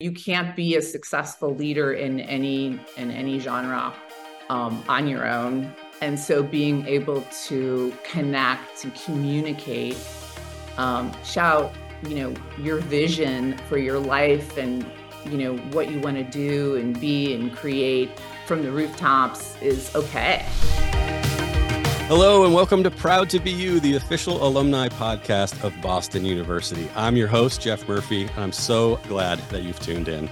you can't be a successful leader in any in any genre um, on your own. And so being able to connect and communicate um, shout you know your vision for your life and you know what you want to do and be and create from the rooftops is okay Hello, and welcome to Proud to BU, the official alumni podcast of Boston University. I'm your host, Jeff Murphy, and I'm so glad that you've tuned in.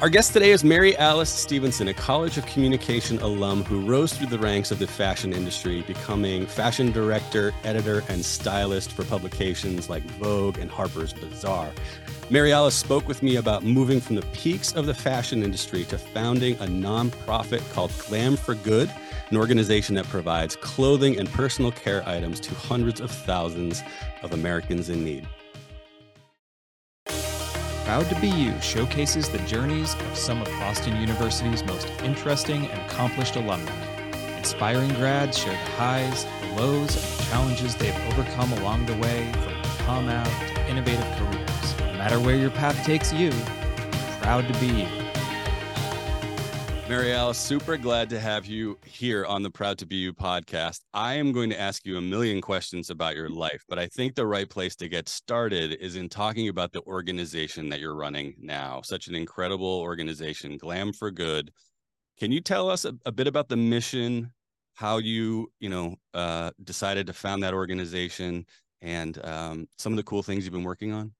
Our guest today is Mary Alice Stephenson, a College of Communication alum who rose through the ranks of the fashion industry, becoming fashion director, editor, and stylist for publications like Vogue and Harper's Bazaar. Mary Alice spoke with me about moving from the peaks of the fashion industry to founding a nonprofit called Glam for Good an organization that provides clothing and personal care items to hundreds of thousands of Americans in need. Proud to BU showcases the journeys of some of Boston University's most interesting and accomplished alumni. Inspiring grads share the highs, the lows, and the challenges they've overcome along the way from come out to innovative careers. No matter where your path takes you, proud to BU. Mary Alice, super glad to have you here on the Proud to BU podcast. I am going to ask you a million questions about your life, but I think the right place to get started is in talking about the organization that you're running now. Such an incredible organization, Glam for Good. Can you tell us a, a bit about the mission, how you, you know, uh, decided to found that organization, and um, some of the cool things you've been working on?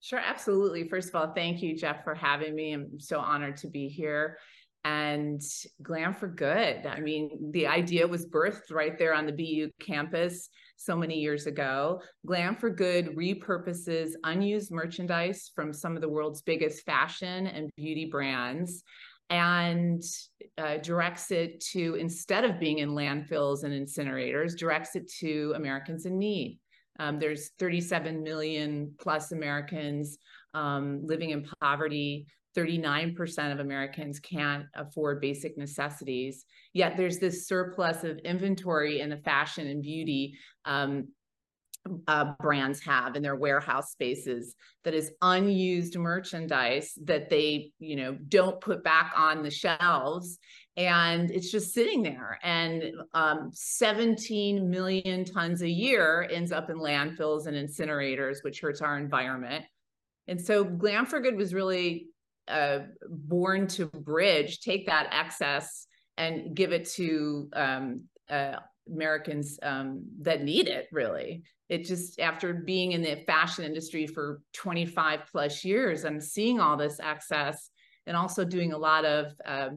Sure, absolutely. First of all, thank you, Jeff, for having me. I'm so honored to be here and Glam for Good. I mean, the idea was birthed right there on the BU campus so many years ago. Glam for Good repurposes unused merchandise from some of the world's biggest fashion and beauty brands and uh, directs it to, instead of being in landfills and incinerators, directs it to Americans in need. Um, there's 37 million plus Americans um, living in poverty 39% of Americans can't afford basic necessities. Yet there's this surplus of inventory in the fashion and beauty um, uh, brands have in their warehouse spaces that is unused merchandise that they, you know, don't put back on the shelves, and it's just sitting there. And um, 17 million tons a year ends up in landfills and incinerators, which hurts our environment. And so Glam for Good was really uh, born to bridge, take that excess and give it to um, uh, Americans um, that need it, really. It just, after being in the fashion industry for 25 plus years, I'm seeing all this excess and also doing a lot of uh,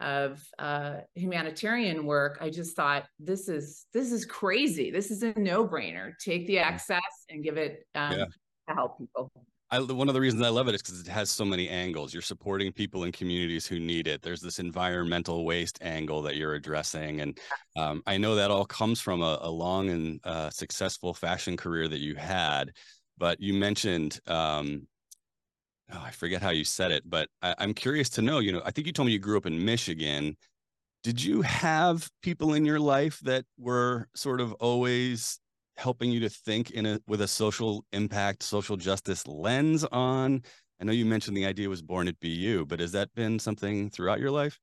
of uh, humanitarian work, I just thought this is this is crazy. This is a no brainer. Take the excess and give it um, yeah. to help people. I, one of the reasons I love it is because it has so many angles. You're supporting people in communities who need it. There's this environmental waste angle that you're addressing, and um, I know that all comes from a, a long and uh, successful fashion career that you had. But you mentioned, um, oh, I forget how you said it, but I, I'm curious to know. You know, I think you told me you grew up in Michigan. Did you have people in your life that were sort of always helping you to think in a with a social impact, social justice lens on? I know you mentioned the idea was born at BU, but has that been something throughout your life?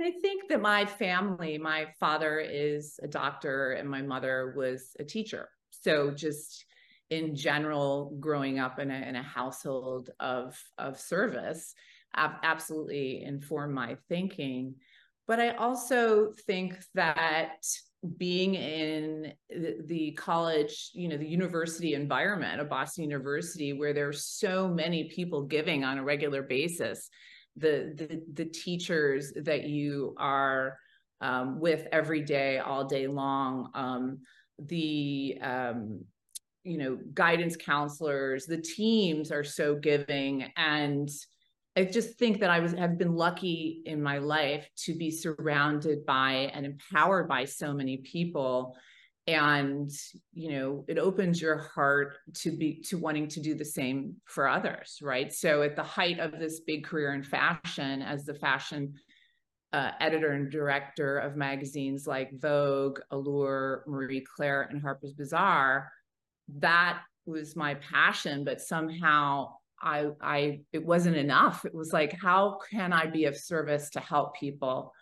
I think that my family, my father is a doctor and my mother was a teacher. So just in general, growing up in a, in a household of, of service absolutely informed my thinking. But I also think that being in the college, you know, the university environment of Boston University, where there are so many people giving on a regular basis, the the, the teachers that you are um, with every day, all day long, um, the um, you know guidance counselors, the teams are so giving, and I just think that I was have been lucky in my life to be surrounded by and empowered by so many people. And you know it opens your heart to be to wanting to do the same for others right? So at the height of this big career in fashion as the fashion uh, editor and director of magazines like vogue allure marie claire and harper's bazaar that was my passion but somehow I I it wasn't enough. It was like, how can I be of service to help people?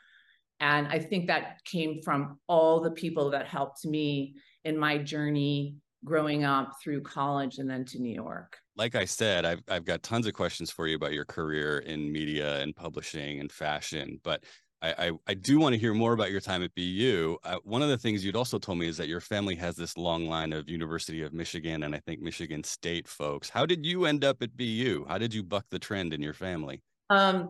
And I think that came from all the people that helped me in my journey growing up through college and then to New York. Like I said, I've I've got tons of questions for you about your career in media and publishing and fashion, but I, I, I do want to hear more about your time at BU. Uh, one of the things you'd also told me is that your family has this long line of University of Michigan and I think Michigan State folks. How did you end up at BU? How did you buck the trend in your family? Um,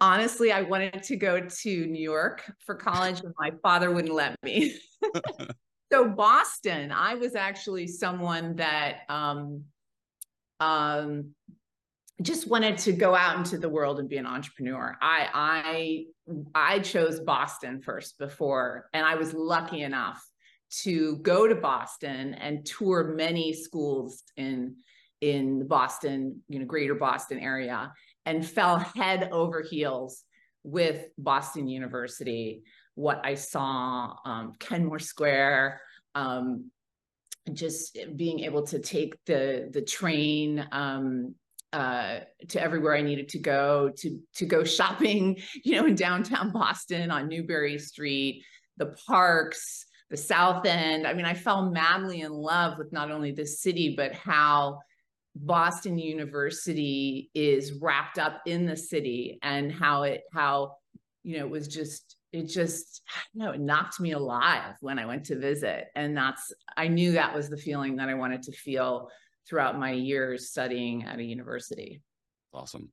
honestly, I wanted to go to New York for college, and my father wouldn't let me. so Boston, I was actually someone that um, um, just wanted to go out into the world and be an entrepreneur. I I I chose Boston first before, and I was lucky enough to go to Boston and tour many schools in in the Boston, you know, greater Boston area, and fell head over heels with Boston University. What I saw, um, Kenmore Square, um, just being able to take the the train um, uh, to everywhere I needed to go to to go shopping, you know, in downtown Boston on Newbury Street, the parks, the South End. I mean, I fell madly in love with not only the city but how Boston University is wrapped up in the city and how it how you know it was just it just you know it knocked me alive when I went to visit and that's I knew that was the feeling that I wanted to feel throughout my years studying at a university. Awesome.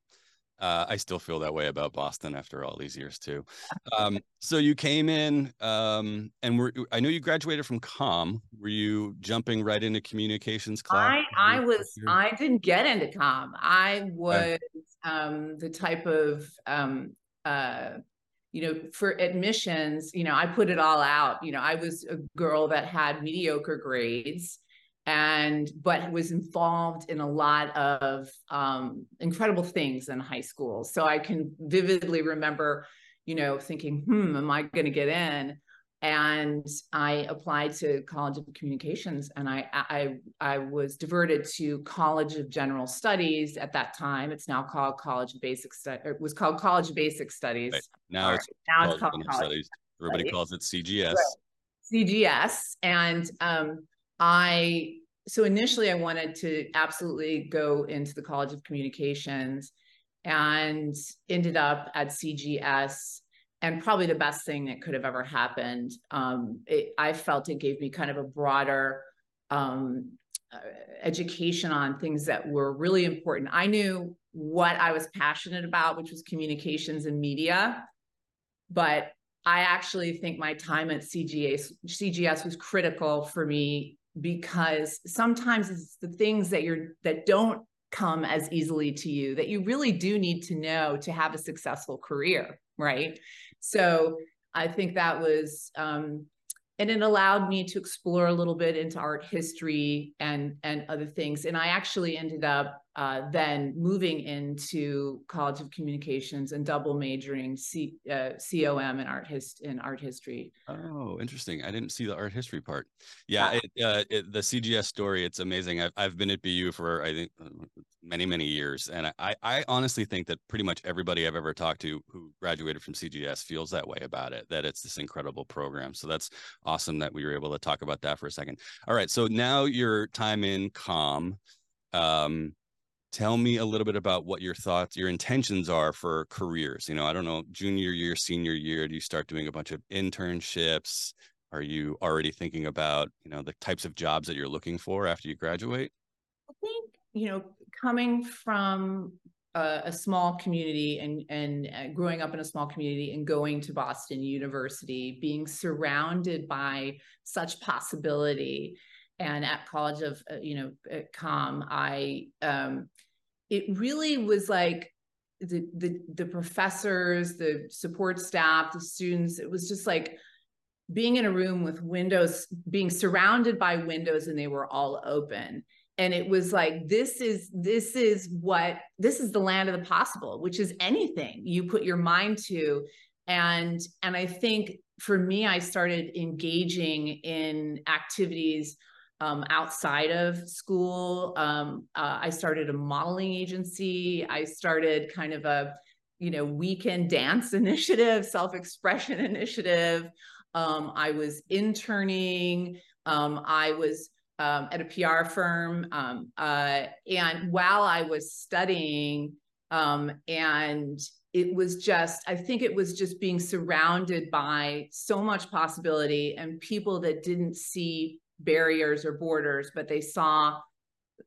Uh, I still feel that way about Boston after all these years too. Um, so you came in, um, and were I know you graduated from com. Were you jumping right into communications class? I I was I didn't get into com. I was um, the type of um, uh, you know for admissions. You know I put it all out. You know I was a girl that had mediocre grades and but was involved in a lot of um, incredible things in high school. So I can vividly remember, you know, thinking, "Hmm, am I going to get in?" And I applied to College of Communications, and I I I was diverted to College of General Studies at that time. It's now called College of Basic Studies. It was called College of Basic Studies. Right. Now, it's, now it's called College Studies. Everybody calls it CGS. Right. CGS, and um, I so initially I wanted to absolutely go into the College of Communications and ended up at CGS and probably the best thing that could have ever happened. Um, it, I felt it gave me kind of a broader um, uh, education on things that were really important. I knew what I was passionate about, which was communications and media, but I actually think my time at CGS, CGS was critical for me because sometimes it's the things that you're that don't come as easily to you that you really do need to know to have a successful career right? So i think that was um and it allowed me to explore a little bit into art history and and other things. And i actually ended up uh, then moving into college of communications and double majoring C, uh, com in art hist in art history. Oh interesting. I didn't see the art history part. Yeah, yeah. It, uh, it, the cgs story it's amazing. I've, I've been at bu for i think many many years and I, I honestly think that pretty much everybody i've ever talked to who graduated from cgs feels that way about it that it's this incredible program. So that's awesome that we were able to talk about that for a second. All right so now your time in com um, tell me a little bit about what your thoughts your intentions are for careers you know i don't know junior year senior year do you start doing a bunch of internships? Are you already thinking about you know the types of jobs that you're looking for after you graduate? I think you know coming from a, a small community and and uh, growing up in a small community and going to Boston University, being surrounded by such possibility, and at College of uh, you know Com, I um, it really was like the the the professors, the support staff, the students. It was just like being in a room with windows, being surrounded by windows, and they were all open and it was like this is this is what this is the land of the possible which is anything you put your mind to and and i think for me i started engaging in activities um, outside of school. Um, uh, I started a modeling agency. I started kind of a, you know, weekend dance initiative, self-expression initiative. Um, I was interning. Um, I was um, at a PR firm. Um, uh, and while I was studying, and it was just, I think it was just being surrounded by so much possibility and people that didn't see barriers or borders, but they saw,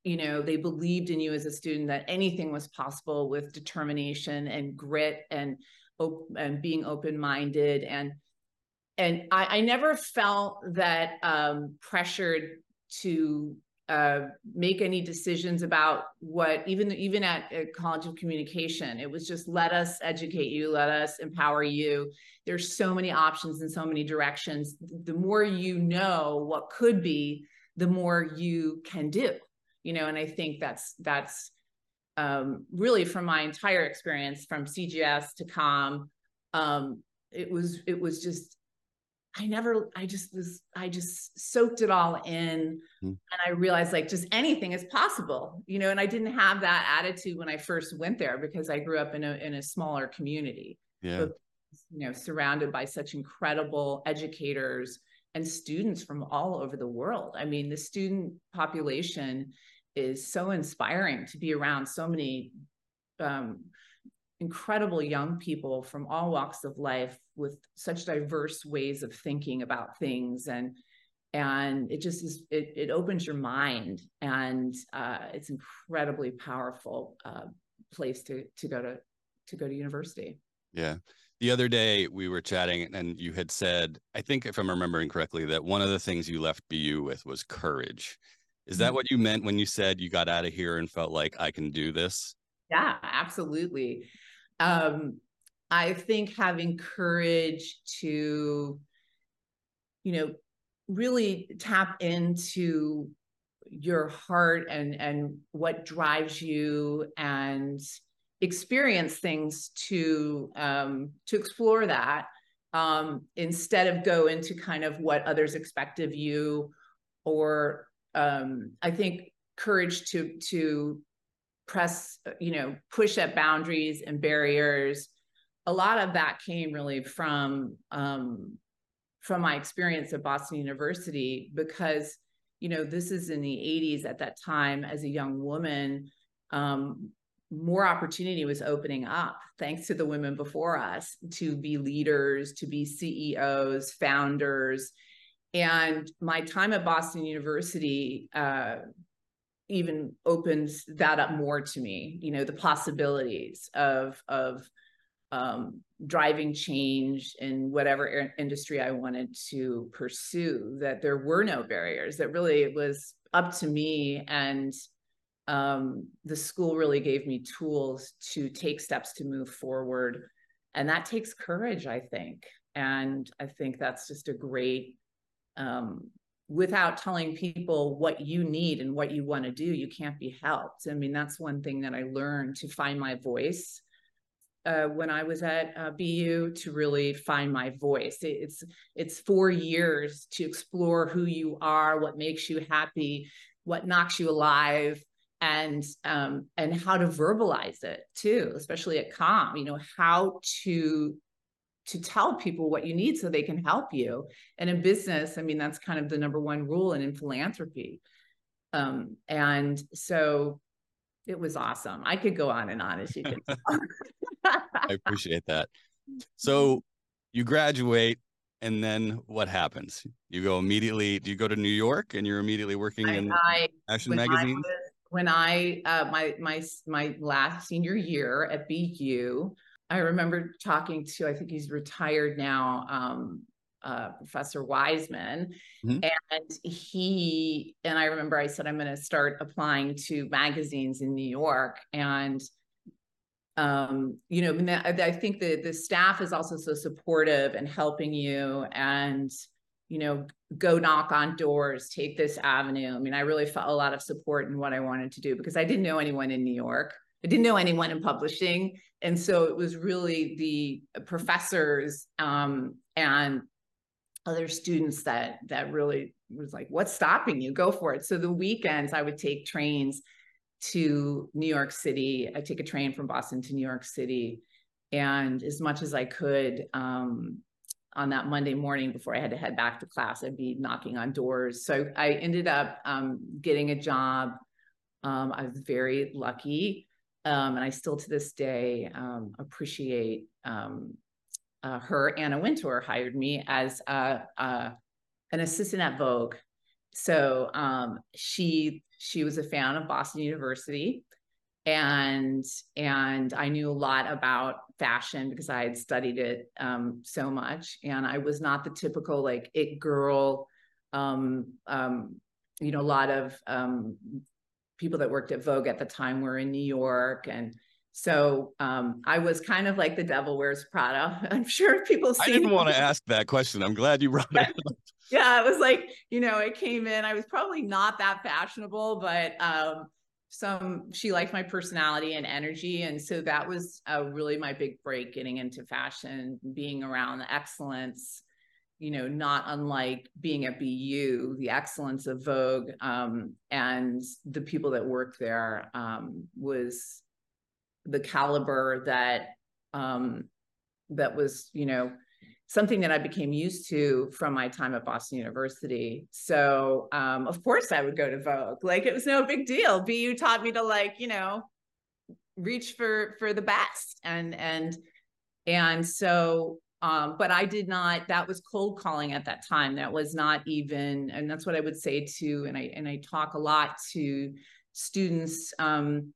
you know, they believed in you as a student that anything was possible with determination and grit and and being open-minded. And and I, I never felt that um, pressured to uh, make any decisions about what even even at, at, college of communication it was just let us educate you let us empower you. There's so many options and so many directions. The more you know what could be the more you can do you know and i think that's that's um, really from my entire experience from cgs to com um, it was it was just I never, I just was, I just soaked it all in. Mm. And I realized like just anything is possible, you know, and I didn't have that attitude when I first went there because I grew up in a, in a smaller community. Yeah. But, you know, surrounded by such incredible educators and students from all over the world. I mean, the student population is so inspiring to be around so many um, incredible young people from all walks of life with such diverse ways of thinking about things. And and it just is it, it opens your mind and uh, it's incredibly powerful uh, place to to go to to go to university. Yeah. The other day we were chatting and you had said i think if i'm remembering correctly that one of the things you left bu with was courage. Is that mm-hmm. what you meant when you said you got out of here and felt like i can do this yeah absolutely um, I think having courage to, you know, really tap into your heart and and what drives you and experience things to um, to explore that um, instead of go into kind of what others expect of you or um, I think courage to to press, you know, push at boundaries and barriers. A lot of that came really from um, from my experience at Boston University because, you know, this is in the 80s at that time as a young woman. Um, more opportunity was opening up thanks to the women before us to be leaders, to be CEOs, founders. And my time at Boston University uh, even opens that up more to me you know the possibilities of of um, driving change in whatever industry i wanted to pursue that there were no barriers that really it was up to me and um, the school really gave me tools to take steps to move forward. And that takes courage i think. And i think that's just a great um, without telling people what you need and what you want to do, you can't be helped. I mean, that's one thing that I learned to find my voice uh, when I was at uh, BU to really find my voice. It's it's four years to explore who you are, what makes you happy, what knocks you alive, and um, and how to verbalize it too, especially at Com. You know how to to tell people what you need so they can help you. And in business, I mean, that's kind of the number one rule and in philanthropy. Um, and so it was awesome. I could go on and on as you can. I appreciate that. So you graduate and then what happens? You go immediately, do you go to New York and you're immediately working I, in I, Action Magazine? when I, uh, my, my, my last senior year at BU, I remember talking to, I think he's retired now, um, uh, Professor Wiseman, mm-hmm. and he and I remember I said I'm going to start applying to magazines in New York, and um, you know, I think the the staff is also so supportive and helping you, and you know, go knock on doors, take this avenue. I mean, I really felt a lot of support in what I wanted to do because I didn't know anyone in New York. I didn't know anyone in publishing and so it was really the professors um, and other students that that really was like, what's stopping you? Go for it. So the weekends I would take trains to New York City. I take a train from Boston to New York City. And as much as I could, um, on that Monday morning before I had to head back to class, I'd be knocking on doors. So I ended up um, getting a job. Um, I was very lucky. Um, and I still to this day um, appreciate um, uh, her. Anna Wintour hired me as an assistant at Vogue. So um, she she was a fan of Boston University and and I knew a lot about fashion because I had studied it um, so much, and I was not the typical like it girl. Um, you know, a lot of people that worked at Vogue at the time were in New York, and so um, I was kind of like the devil wears Prada. I'm sure people. see. I didn't want to ask that question. I'm glad you brought it up. yeah, it was like you know, it came in. I was probably not that fashionable, but um, some she liked my personality and energy and so that was uh, really my big break getting into fashion being around the excellence you know not unlike being at bu the excellence of vogue um, and the people that worked there um, was the caliber that um, that was you know something that I became used to from my time at Boston University. So, um, of course, I would go to Vogue. Like it was no big deal. BU taught me to like, you know, reach for for the best, and and and so. Um, but I did not. That was cold calling at that time. That was not even, and that's what I would say to. And I and I talk a lot to students um,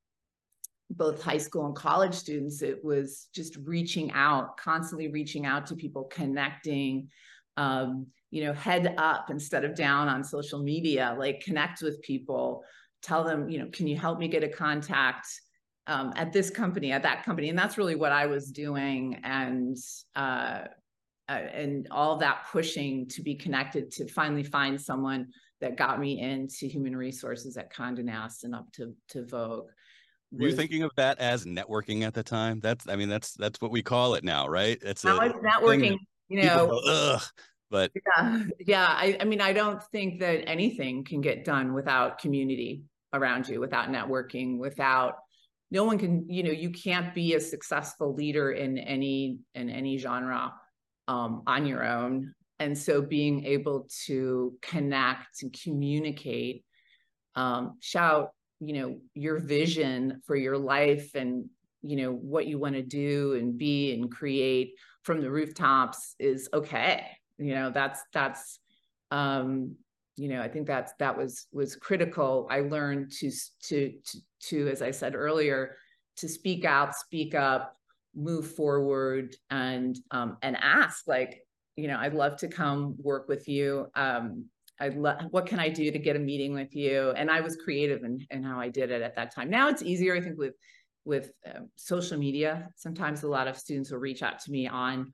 both high school and college students, it was just reaching out, constantly reaching out to people, connecting, um, you know, head up instead of down on social media, like connect with people, tell them, you know, can you help me get a contact um, at this company, at that company? And that's really what I was doing. And, uh, uh, and all that pushing to be connected to finally find someone that got me into human resources at Condé Nast and up to, to Vogue. Were you thinking of that as networking at the time? That's, I mean, that's that's what we call it now, right? It's now it's networking. You know, go, but yeah, yeah. I, I mean, I don't think that anything can get done without community around you, without networking, without no one can. You know, you can't be a successful leader in any in any genre um, on your own. And so, being able to connect and communicate, um, shout you know your vision for your life and you know what you want to do and be and create from the rooftops is okay you know that's that's um you know i think that's that was was critical i learned to to to, to as i said earlier to speak out speak up move forward and um and ask like you know i'd love to come work with you um I love what can I do to get a meeting with you? And I was creative in, in how I did it at that time. Now it's easier, I think, with with um, social media. Sometimes a lot of students will reach out to me on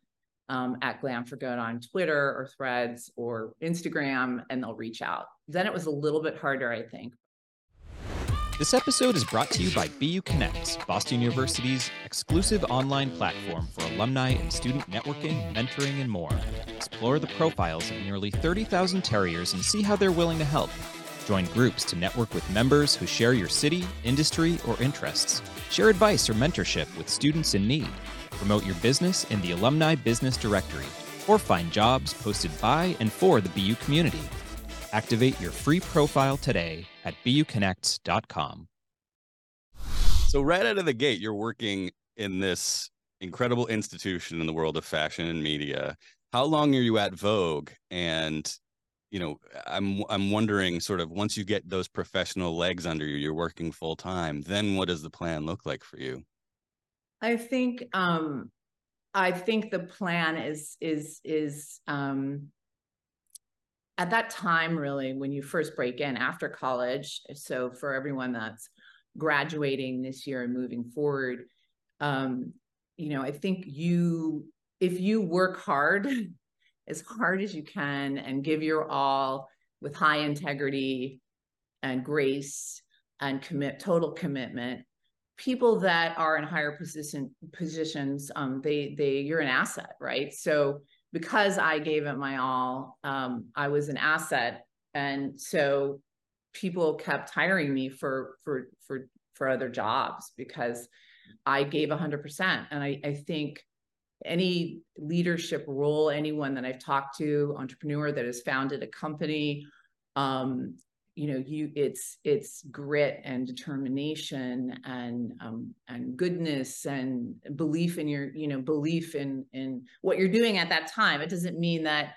um, at Glam for Good on Twitter or Threads or Instagram, and they'll reach out. Then it was a little bit harder, I think. This episode is brought to you by BU Connect, Boston University's exclusive online platform for alumni and student networking, mentoring, and more. Explore the profiles of nearly 30,000 Terriers and see how they're willing to help. Join groups to network with members who share your city, industry, or interests. Share advice or mentorship with students in need. Promote your business in the Alumni Business Directory, or find jobs posted by and for the BU community. Activate your free profile today at buconnects.com. So, right out of the gate, you're working in this incredible institution in the world of fashion and media. How long are you at Vogue? And you know, I'm I'm wondering, sort of, once you get those professional legs under you, you're working full time. Then, what does the plan look like for you? I think um, I think the plan is is is um, at that time, really, when you first break in after college, so for everyone that's graduating this year and moving forward, um, you know, I think you, if you work hard, as hard as you can, and give your all with high integrity and grace and commit total commitment, people that are in higher position positions, um, they they you're an asset, right? So because I gave it my all, um, I was an asset and so people kept hiring me for for for for other jobs because I gave 100%. And I, I think any leadership role, anyone that I've talked to, entrepreneur that has founded a company, um, you know, you it's it's grit and determination and um, and goodness and belief in your, you know, belief in in what you're doing at that time. It doesn't mean that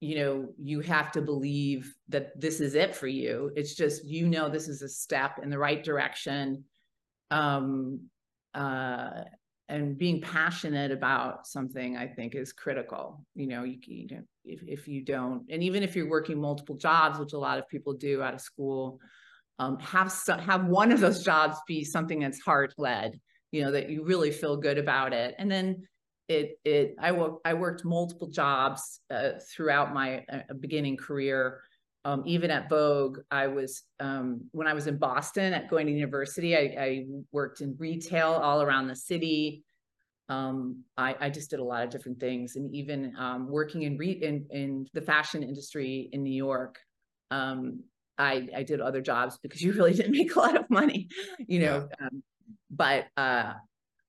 you know you have to believe that this is it for you it's just you know this is a step in the right direction um uh and being passionate about something i think is critical. You know you, you know if, if you don't and even if you're working multiple jobs which a lot of people do out of school um, have some, have one of those jobs be something that's heart led you know that you really feel good about it. And then it it i worked i worked multiple jobs uh, throughout my uh, beginning career um, even at Vogue, I was um, when I was in Boston at going to university. I, I worked in retail all around the city. Um, I, I, just did a lot of different things, and even um, working in, re- in in the fashion industry in New York. Um, I, I did other jobs because you really didn't make a lot of money, you know. Yeah. Um, but uh,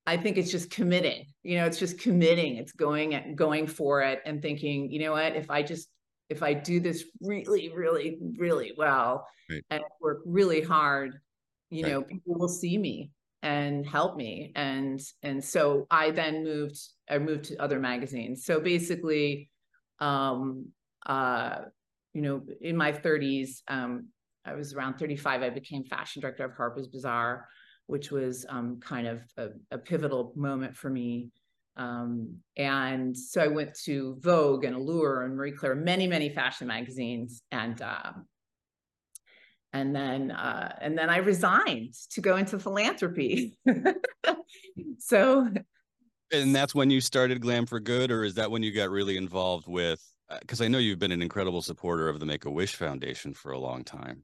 I think it's just committing. You know, it's just committing. It's going going for it and thinking, you know what, if I just if I do this really, really, really well right. and work really hard, you right. know, people will see me and help me. And and so I then moved, I moved to other magazines. So basically, um, uh, you know, in my 30s, um, I was around 35, I became fashion director of Harper's Bazaar, which was um, kind of a, a pivotal moment for me um, and so I went to Vogue and Allure and Marie Claire, many, many fashion magazines. And, uh, and then, uh, and then I resigned to go into philanthropy. so. And that's when you started Glam for Good, or is that when you got really involved with, because uh, I know you've been an incredible supporter of the Make-A-Wish Foundation for a long time.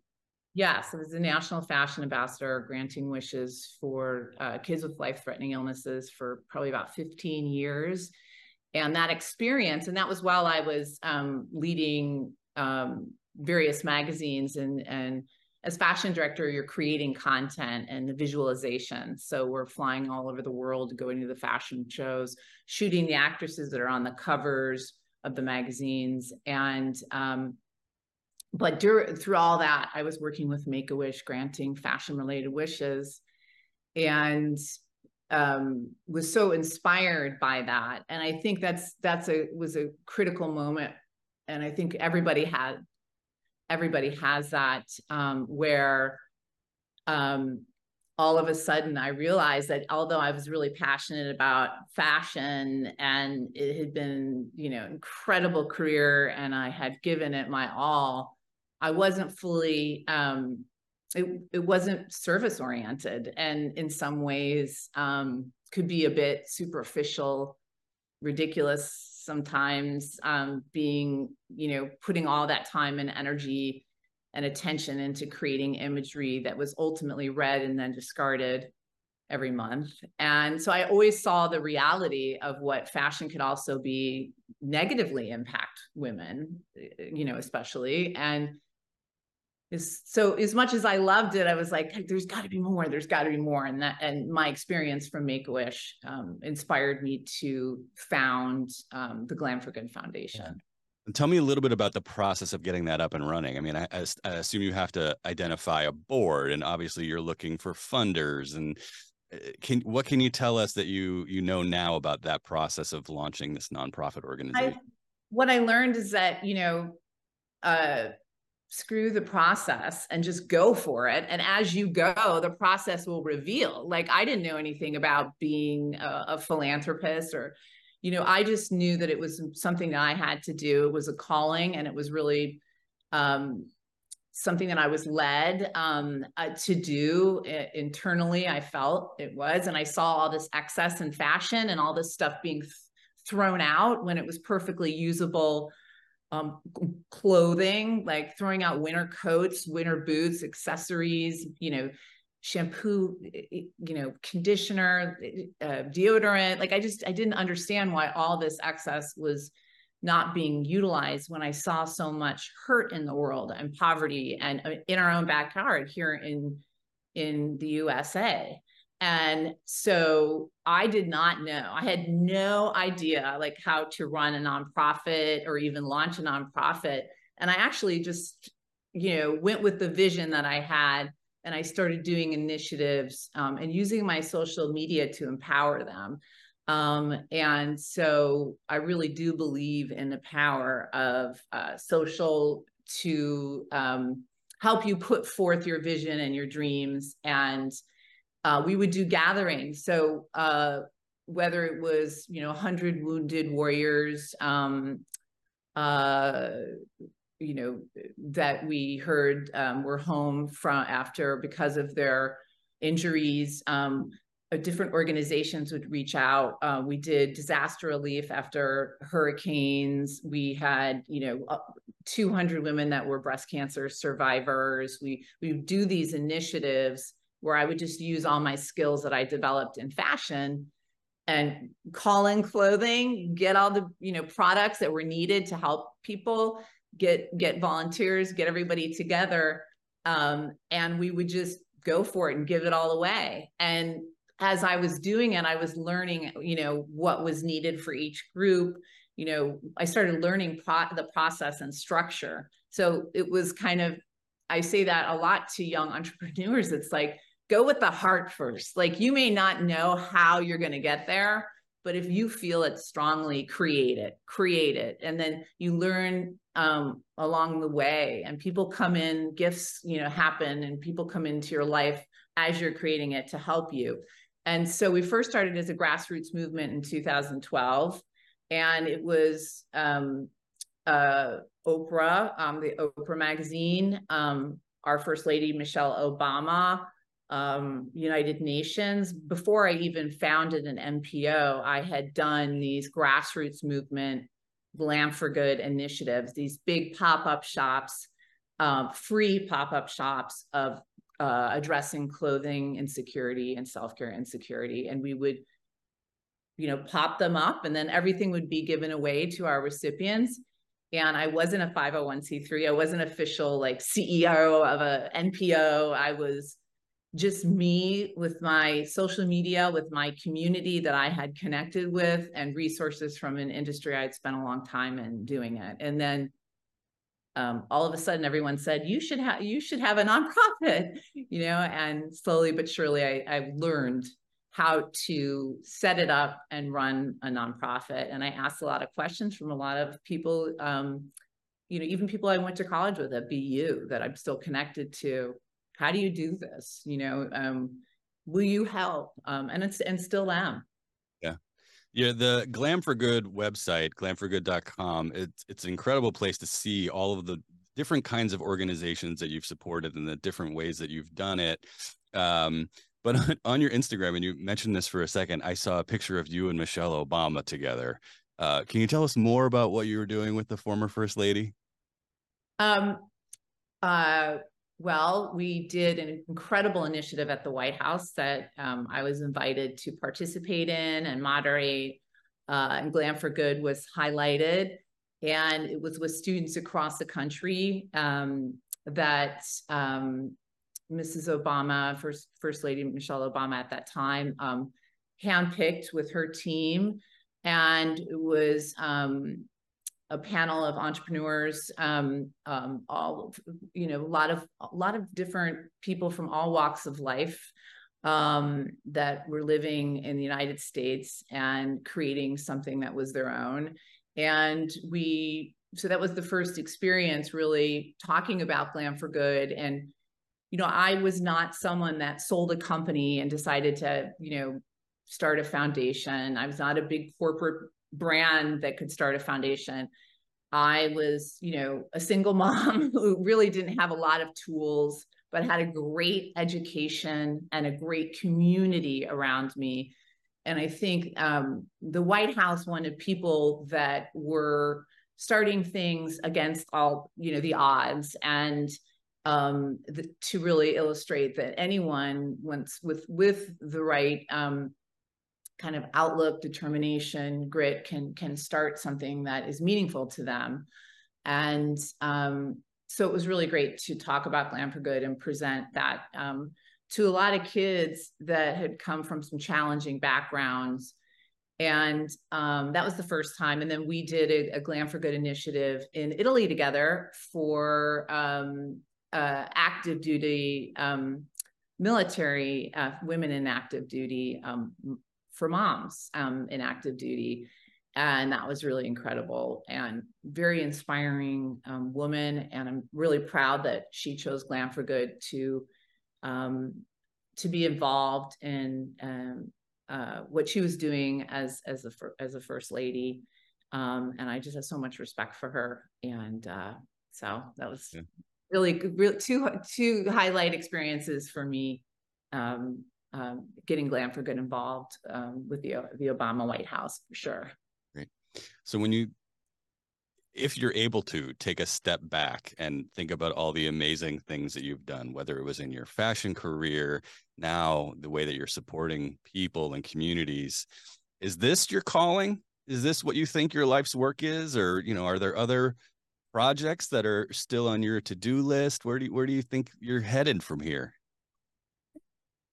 Yes, I was a national fashion ambassador granting wishes for uh, kids with life threatening illnesses for probably about 15 years. And that experience, and that was while I was um, leading um, various magazines and, and as fashion director, you're creating content and the visualization. So we're flying all over the world, going to the fashion shows, shooting the actresses that are on the covers of the magazines. And um, but dur- through all that, I was working with Make a Wish, granting fashion related wishes, and um, was so inspired by that. And I think that's that's a was a critical moment. And I think everybody had everybody has that um, where um, all of a sudden I realized that although I was really passionate about fashion and it had been, you know, incredible career and I had given it my all, I wasn't fully um, it, it wasn't service oriented and in some ways um, could be a bit superficial, ridiculous sometimes um, being, you know, putting all that time and energy and attention into creating imagery that was ultimately read and then discarded every month. And so I always saw the reality of what fashion could also be negatively impact women, you know, especially. And is so as much as I loved it, I was like, there's got to be more. There's got to be more, and that and my experience from Make a Wish um, inspired me to found um, the Glam for Good Foundation. Tell me a little bit about the process of getting that up and running. I mean, I, I, assume you have to identify a board, and obviously you're looking for funders. And uh, can what can you tell us that you you know now about that process of launching this nonprofit organization? I, what I learned is that you know. Uh, screw the process and just go for it. And as you go the process will reveal. Like i didn't know anything about being a, a, philanthropist or you know i just knew that it was something that i had to do. It was a calling and it was really um, something that i was led um, uh, to do it, internally i felt it was. And i saw all this excess in fashion and all this stuff being th- thrown out when it was perfectly usable um, clothing, like throwing out winter coats, winter boots, accessories, you know, shampoo, you know, conditioner, uh, deodorant. Like I just, I didn't understand why all this excess was not being utilized when I saw so much hurt in the world and poverty and uh, in our own backyard here in in the USA. And so I did not know. I had no idea like how to run a nonprofit or even launch a nonprofit. And I actually just, you know, went with the vision that I had and I started doing initiatives um, and using my social media to empower them. Um, and so I really do believe in the power of uh, social to um, help you put forth your vision and your dreams. And uh, we would do gatherings. So uh, whether it was, you know, 100 wounded warriors, um, uh, you know, that we heard um, were home from after because of their injuries. Um, uh, different organizations would reach out. Uh, we did disaster relief after hurricanes. We had, you know, 200 women that were breast cancer survivors. We we do these initiatives where I would just use all my skills that I developed in fashion and call in clothing, get all the you know products that were needed to help people, get get volunteers, get everybody together, um, and we would just go for it and give it all away. And as I was doing it, I was learning, you know, what was needed for each group. You know, I started learning pro- the process and structure. So it was kind of, I say that a lot to young entrepreneurs. It's like, go with the heart first. Like, you may not know how you're going to get there, but if you feel it strongly, create it, create it. And then you learn um, along the way, and people come in, gifts, you know, happen, and people come into your life as you're creating it to help you. And so we first started as a grassroots movement in 2012, and it was um, uh, Oprah, um, the Oprah magazine, um, our First Lady Michelle Obama, um, United Nations. Before I even founded an NPO, I had done these grassroots movement Glam for Good initiatives, these big pop up shops, uh, free pop up shops of uh, addressing clothing insecurity and self-care insecurity. And we would you know pop them up and then everything would be given away to our recipients. And i wasn't a 501c3 i wasn't official like ceo of a npo i was just me with my social media with my community that i had connected with and resources from an industry i'd spent a long time in doing it. And then um, all of a sudden everyone said you should have you should have a nonprofit you know and slowly but surely I, I learned how to set it up and run a nonprofit. And i asked a lot of questions from a lot of people um, you know even people i went to college with at bu that i'm still connected to how do you do this you know um, will you help um, and it's and still am yeah, Yeah, the Glam for Good website, glamforgood.com, it's it's an incredible place to see all of the different kinds of organizations that you've supported and the different ways that you've done it. Um, but on, on, your Instagram, and you mentioned this for a second, I saw a picture of you and Michelle Obama together. Uh, can you tell us more about what you were doing with the former First Lady? Um, uh, well, we did an incredible initiative at the White House that um, I was invited to participate in and moderate. Uh, and Glam for Good was highlighted, and it was with students across the country um, that um, Mrs. Obama, First First Lady Michelle Obama at that time, um, handpicked with her team, and it was um, a panel of entrepreneurs, um, um, all you know, a lot of a lot of different people from all walks of life um, that were living in the United States and creating something that was their own. And we, so that was the first experience really talking about Glam for Good. And you know, I was not someone that sold a company and decided to, you know, start a foundation. I was not a big corporate brand that could start a foundation. I was, you know, a single mom who really didn't have a lot of tools, but had a great education and a great community around me. And I think um, the White House wanted people that were starting things against all, you know, the odds and um, the, to really illustrate that anyone once with with the right um, kind of outlook, determination, grit can can start something that is meaningful to them. And um, so it was really great to talk about Glam for Good and present that um, to a lot of kids that had come from some challenging backgrounds. And um, that was the first time. And then we did a, a, Glam for Good initiative in Italy together for um, uh, active duty um, military uh, women in active duty um, for moms um, in active duty. And that was really incredible and very inspiring um, woman. And I'm really proud that she chose Glam for Good to um, to be involved in um, uh, what she was doing as as a as a first lady. Um, and I just have so much respect for her. And uh, so that was yeah. really, really two two highlight experiences for me um, um, getting Glam for Good involved um, with the the Obama White House for sure. Great. So when you, if you're able to take a step back and think about all the amazing things that you've done, whether it was in your fashion career, now the way that you're supporting people and communities, is this your calling? Is this what you think your life's work is, or you know, are there other projects that are still on your to-do list? Where do you, where do you think you're headed from here?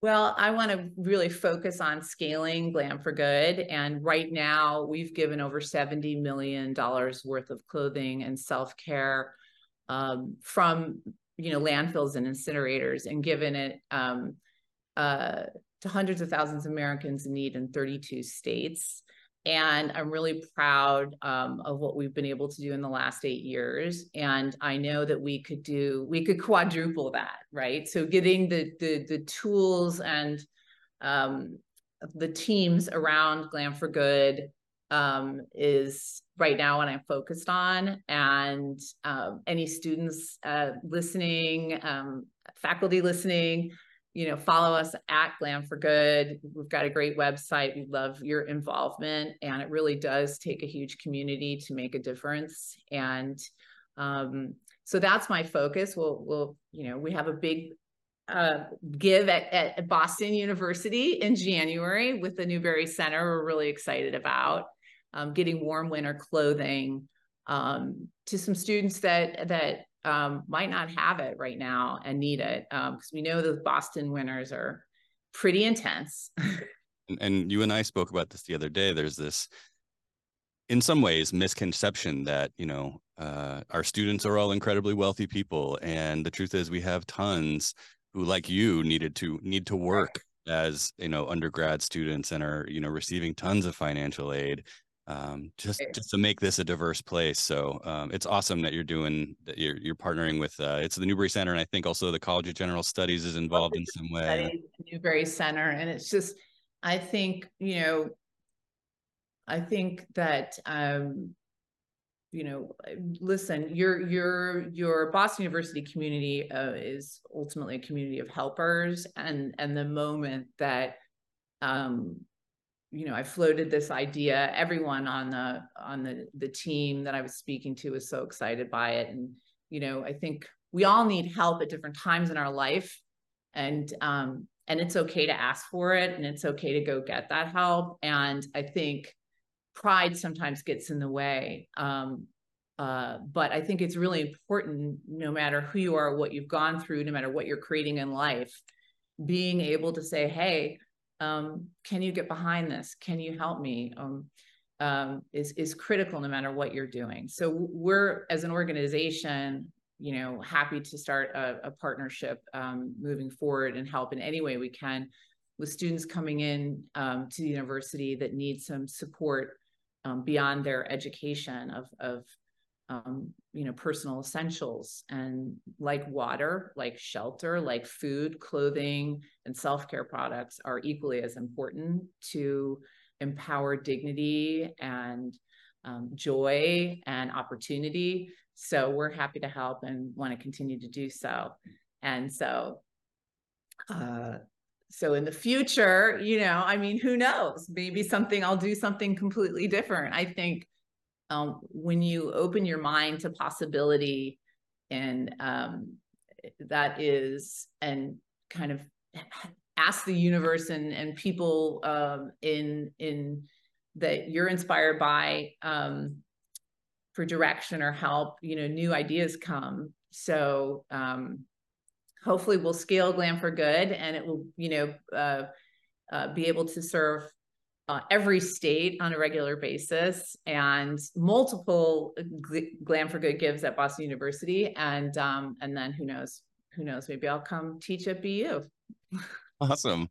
Well, I want to really focus on scaling Glam for Good. And right now, we've given over $70 million worth of clothing and self care um, from you know landfills and incinerators and given it um, uh, to hundreds of thousands of Americans in need in 32 states. And I'm really proud um, of what we've been able to do in the last eight years. And I know that we could do, we could quadruple that, right? So getting the the, the tools and um, the teams around Glam for Good um, is right now what I'm focused on. And um, any students uh, listening, um, faculty listening, you know, follow us at Glam for Good. We've got a great website. We love your involvement, and it really does take a huge community to make a difference. And um, so that's my focus. We'll, we'll, you know, we have a big uh, give at, at Boston University in January with the Newbury Center. We're really excited about um, getting warm winter clothing um, to some students that that um, might not have it right now and need it because um, we know the Boston winters are pretty intense. and, and you and I spoke about this the other day. There's this, in some ways, misconception that you know uh, our students are all incredibly wealthy people, and the truth is we have tons who, like you, needed to need to work as you know undergrad students and are you know receiving tons of financial aid um, just just to make this a diverse place. So um, it's awesome that you're doing that. You're you're partnering with uh, it's the Newbury Center, and I think also the College of General Studies is involved in some way. Newbury Center, and it's just I think you know I think that um, you know listen your your your Boston University community uh, is ultimately a community of helpers, and and the moment that um, you know, I floated this idea. Everyone on the on the the team that I was speaking to was so excited by it, and you know, I think we all need help at different times in our life, and um, and it's okay to ask for it, and it's okay to go get that help. And I think pride sometimes gets in the way. Um, uh, but I think it's really important, no matter who you are, what you've gone through, no matter what you're creating in life, being able to say, "Hey, um, can you get behind this? Can you help me? Um, um, is is critical no matter what you're doing. So we're as an organization, you know, happy to start a, a partnership um, moving forward and help in any way we can with students coming in um, to the university that need some support um, beyond their education of of um, you know personal essentials and like water like shelter like food clothing and self-care products are equally as important to empower dignity and um, joy and opportunity. So we're happy to help and want to continue to do so. And so uh, so in the future you know i mean who knows? Maybe something i'll do something completely different. I think um, when you open your mind to possibility and um, that is and kind of ask the universe and and people um, in in that you're inspired by um, for direction or help you know new ideas come. So um, hopefully we'll scale glam for good and it will you know uh, uh, be able to serve uh, every state on a regular basis and multiple glam for good gives at boston university and um, and then who knows who knows maybe i'll come teach at bu awesome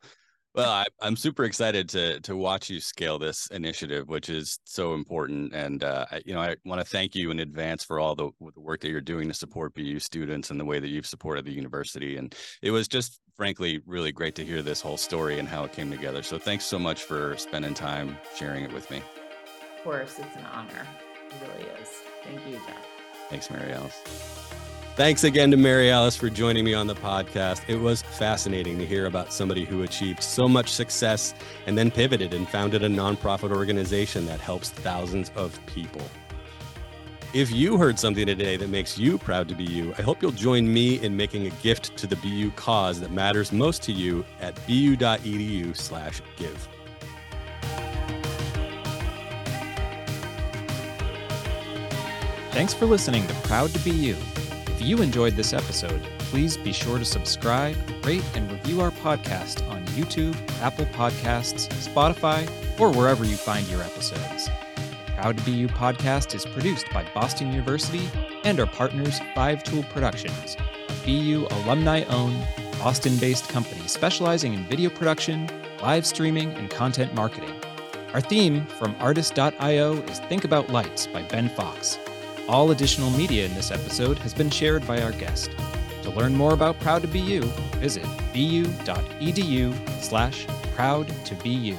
well, I, am super excited to to watch you scale this initiative, which is so important. And uh, I, you know, I want to thank you in advance for all the, the work that you're doing to support BU students and the way that you've supported the university. And it was just, frankly, really great to hear this whole story and how it came together. So thanks so much for spending time sharing it with me. Of course, it's an honor. It really is. Thank you, Jeff. Thanks, Mary Alice. Thanks again to Mary Alice for joining me on the podcast. It was fascinating to hear about somebody who achieved so much success and then pivoted and founded a nonprofit organization that helps thousands of people. If you heard something today that makes you proud to be you, I hope you'll join me in making a gift to the BU cause that matters most to you at bu.edu/give. Thanks for listening to Proud to BU. If you enjoyed this episode, please be sure to subscribe, rate, and review our podcast on YouTube, Apple Podcasts, Spotify, or wherever you find your episodes. Proud to BU podcast is produced by Boston University and our partners 5Tool Productions, a BU alumni owned, Boston based company specializing in video production, live streaming, and content marketing. Our theme from Artlist.io is Think About Lights by Ben Fox. All additional media in this episode has been shared by our guest. To learn more about Proud to BU, visit bu.edu slash proud to be you.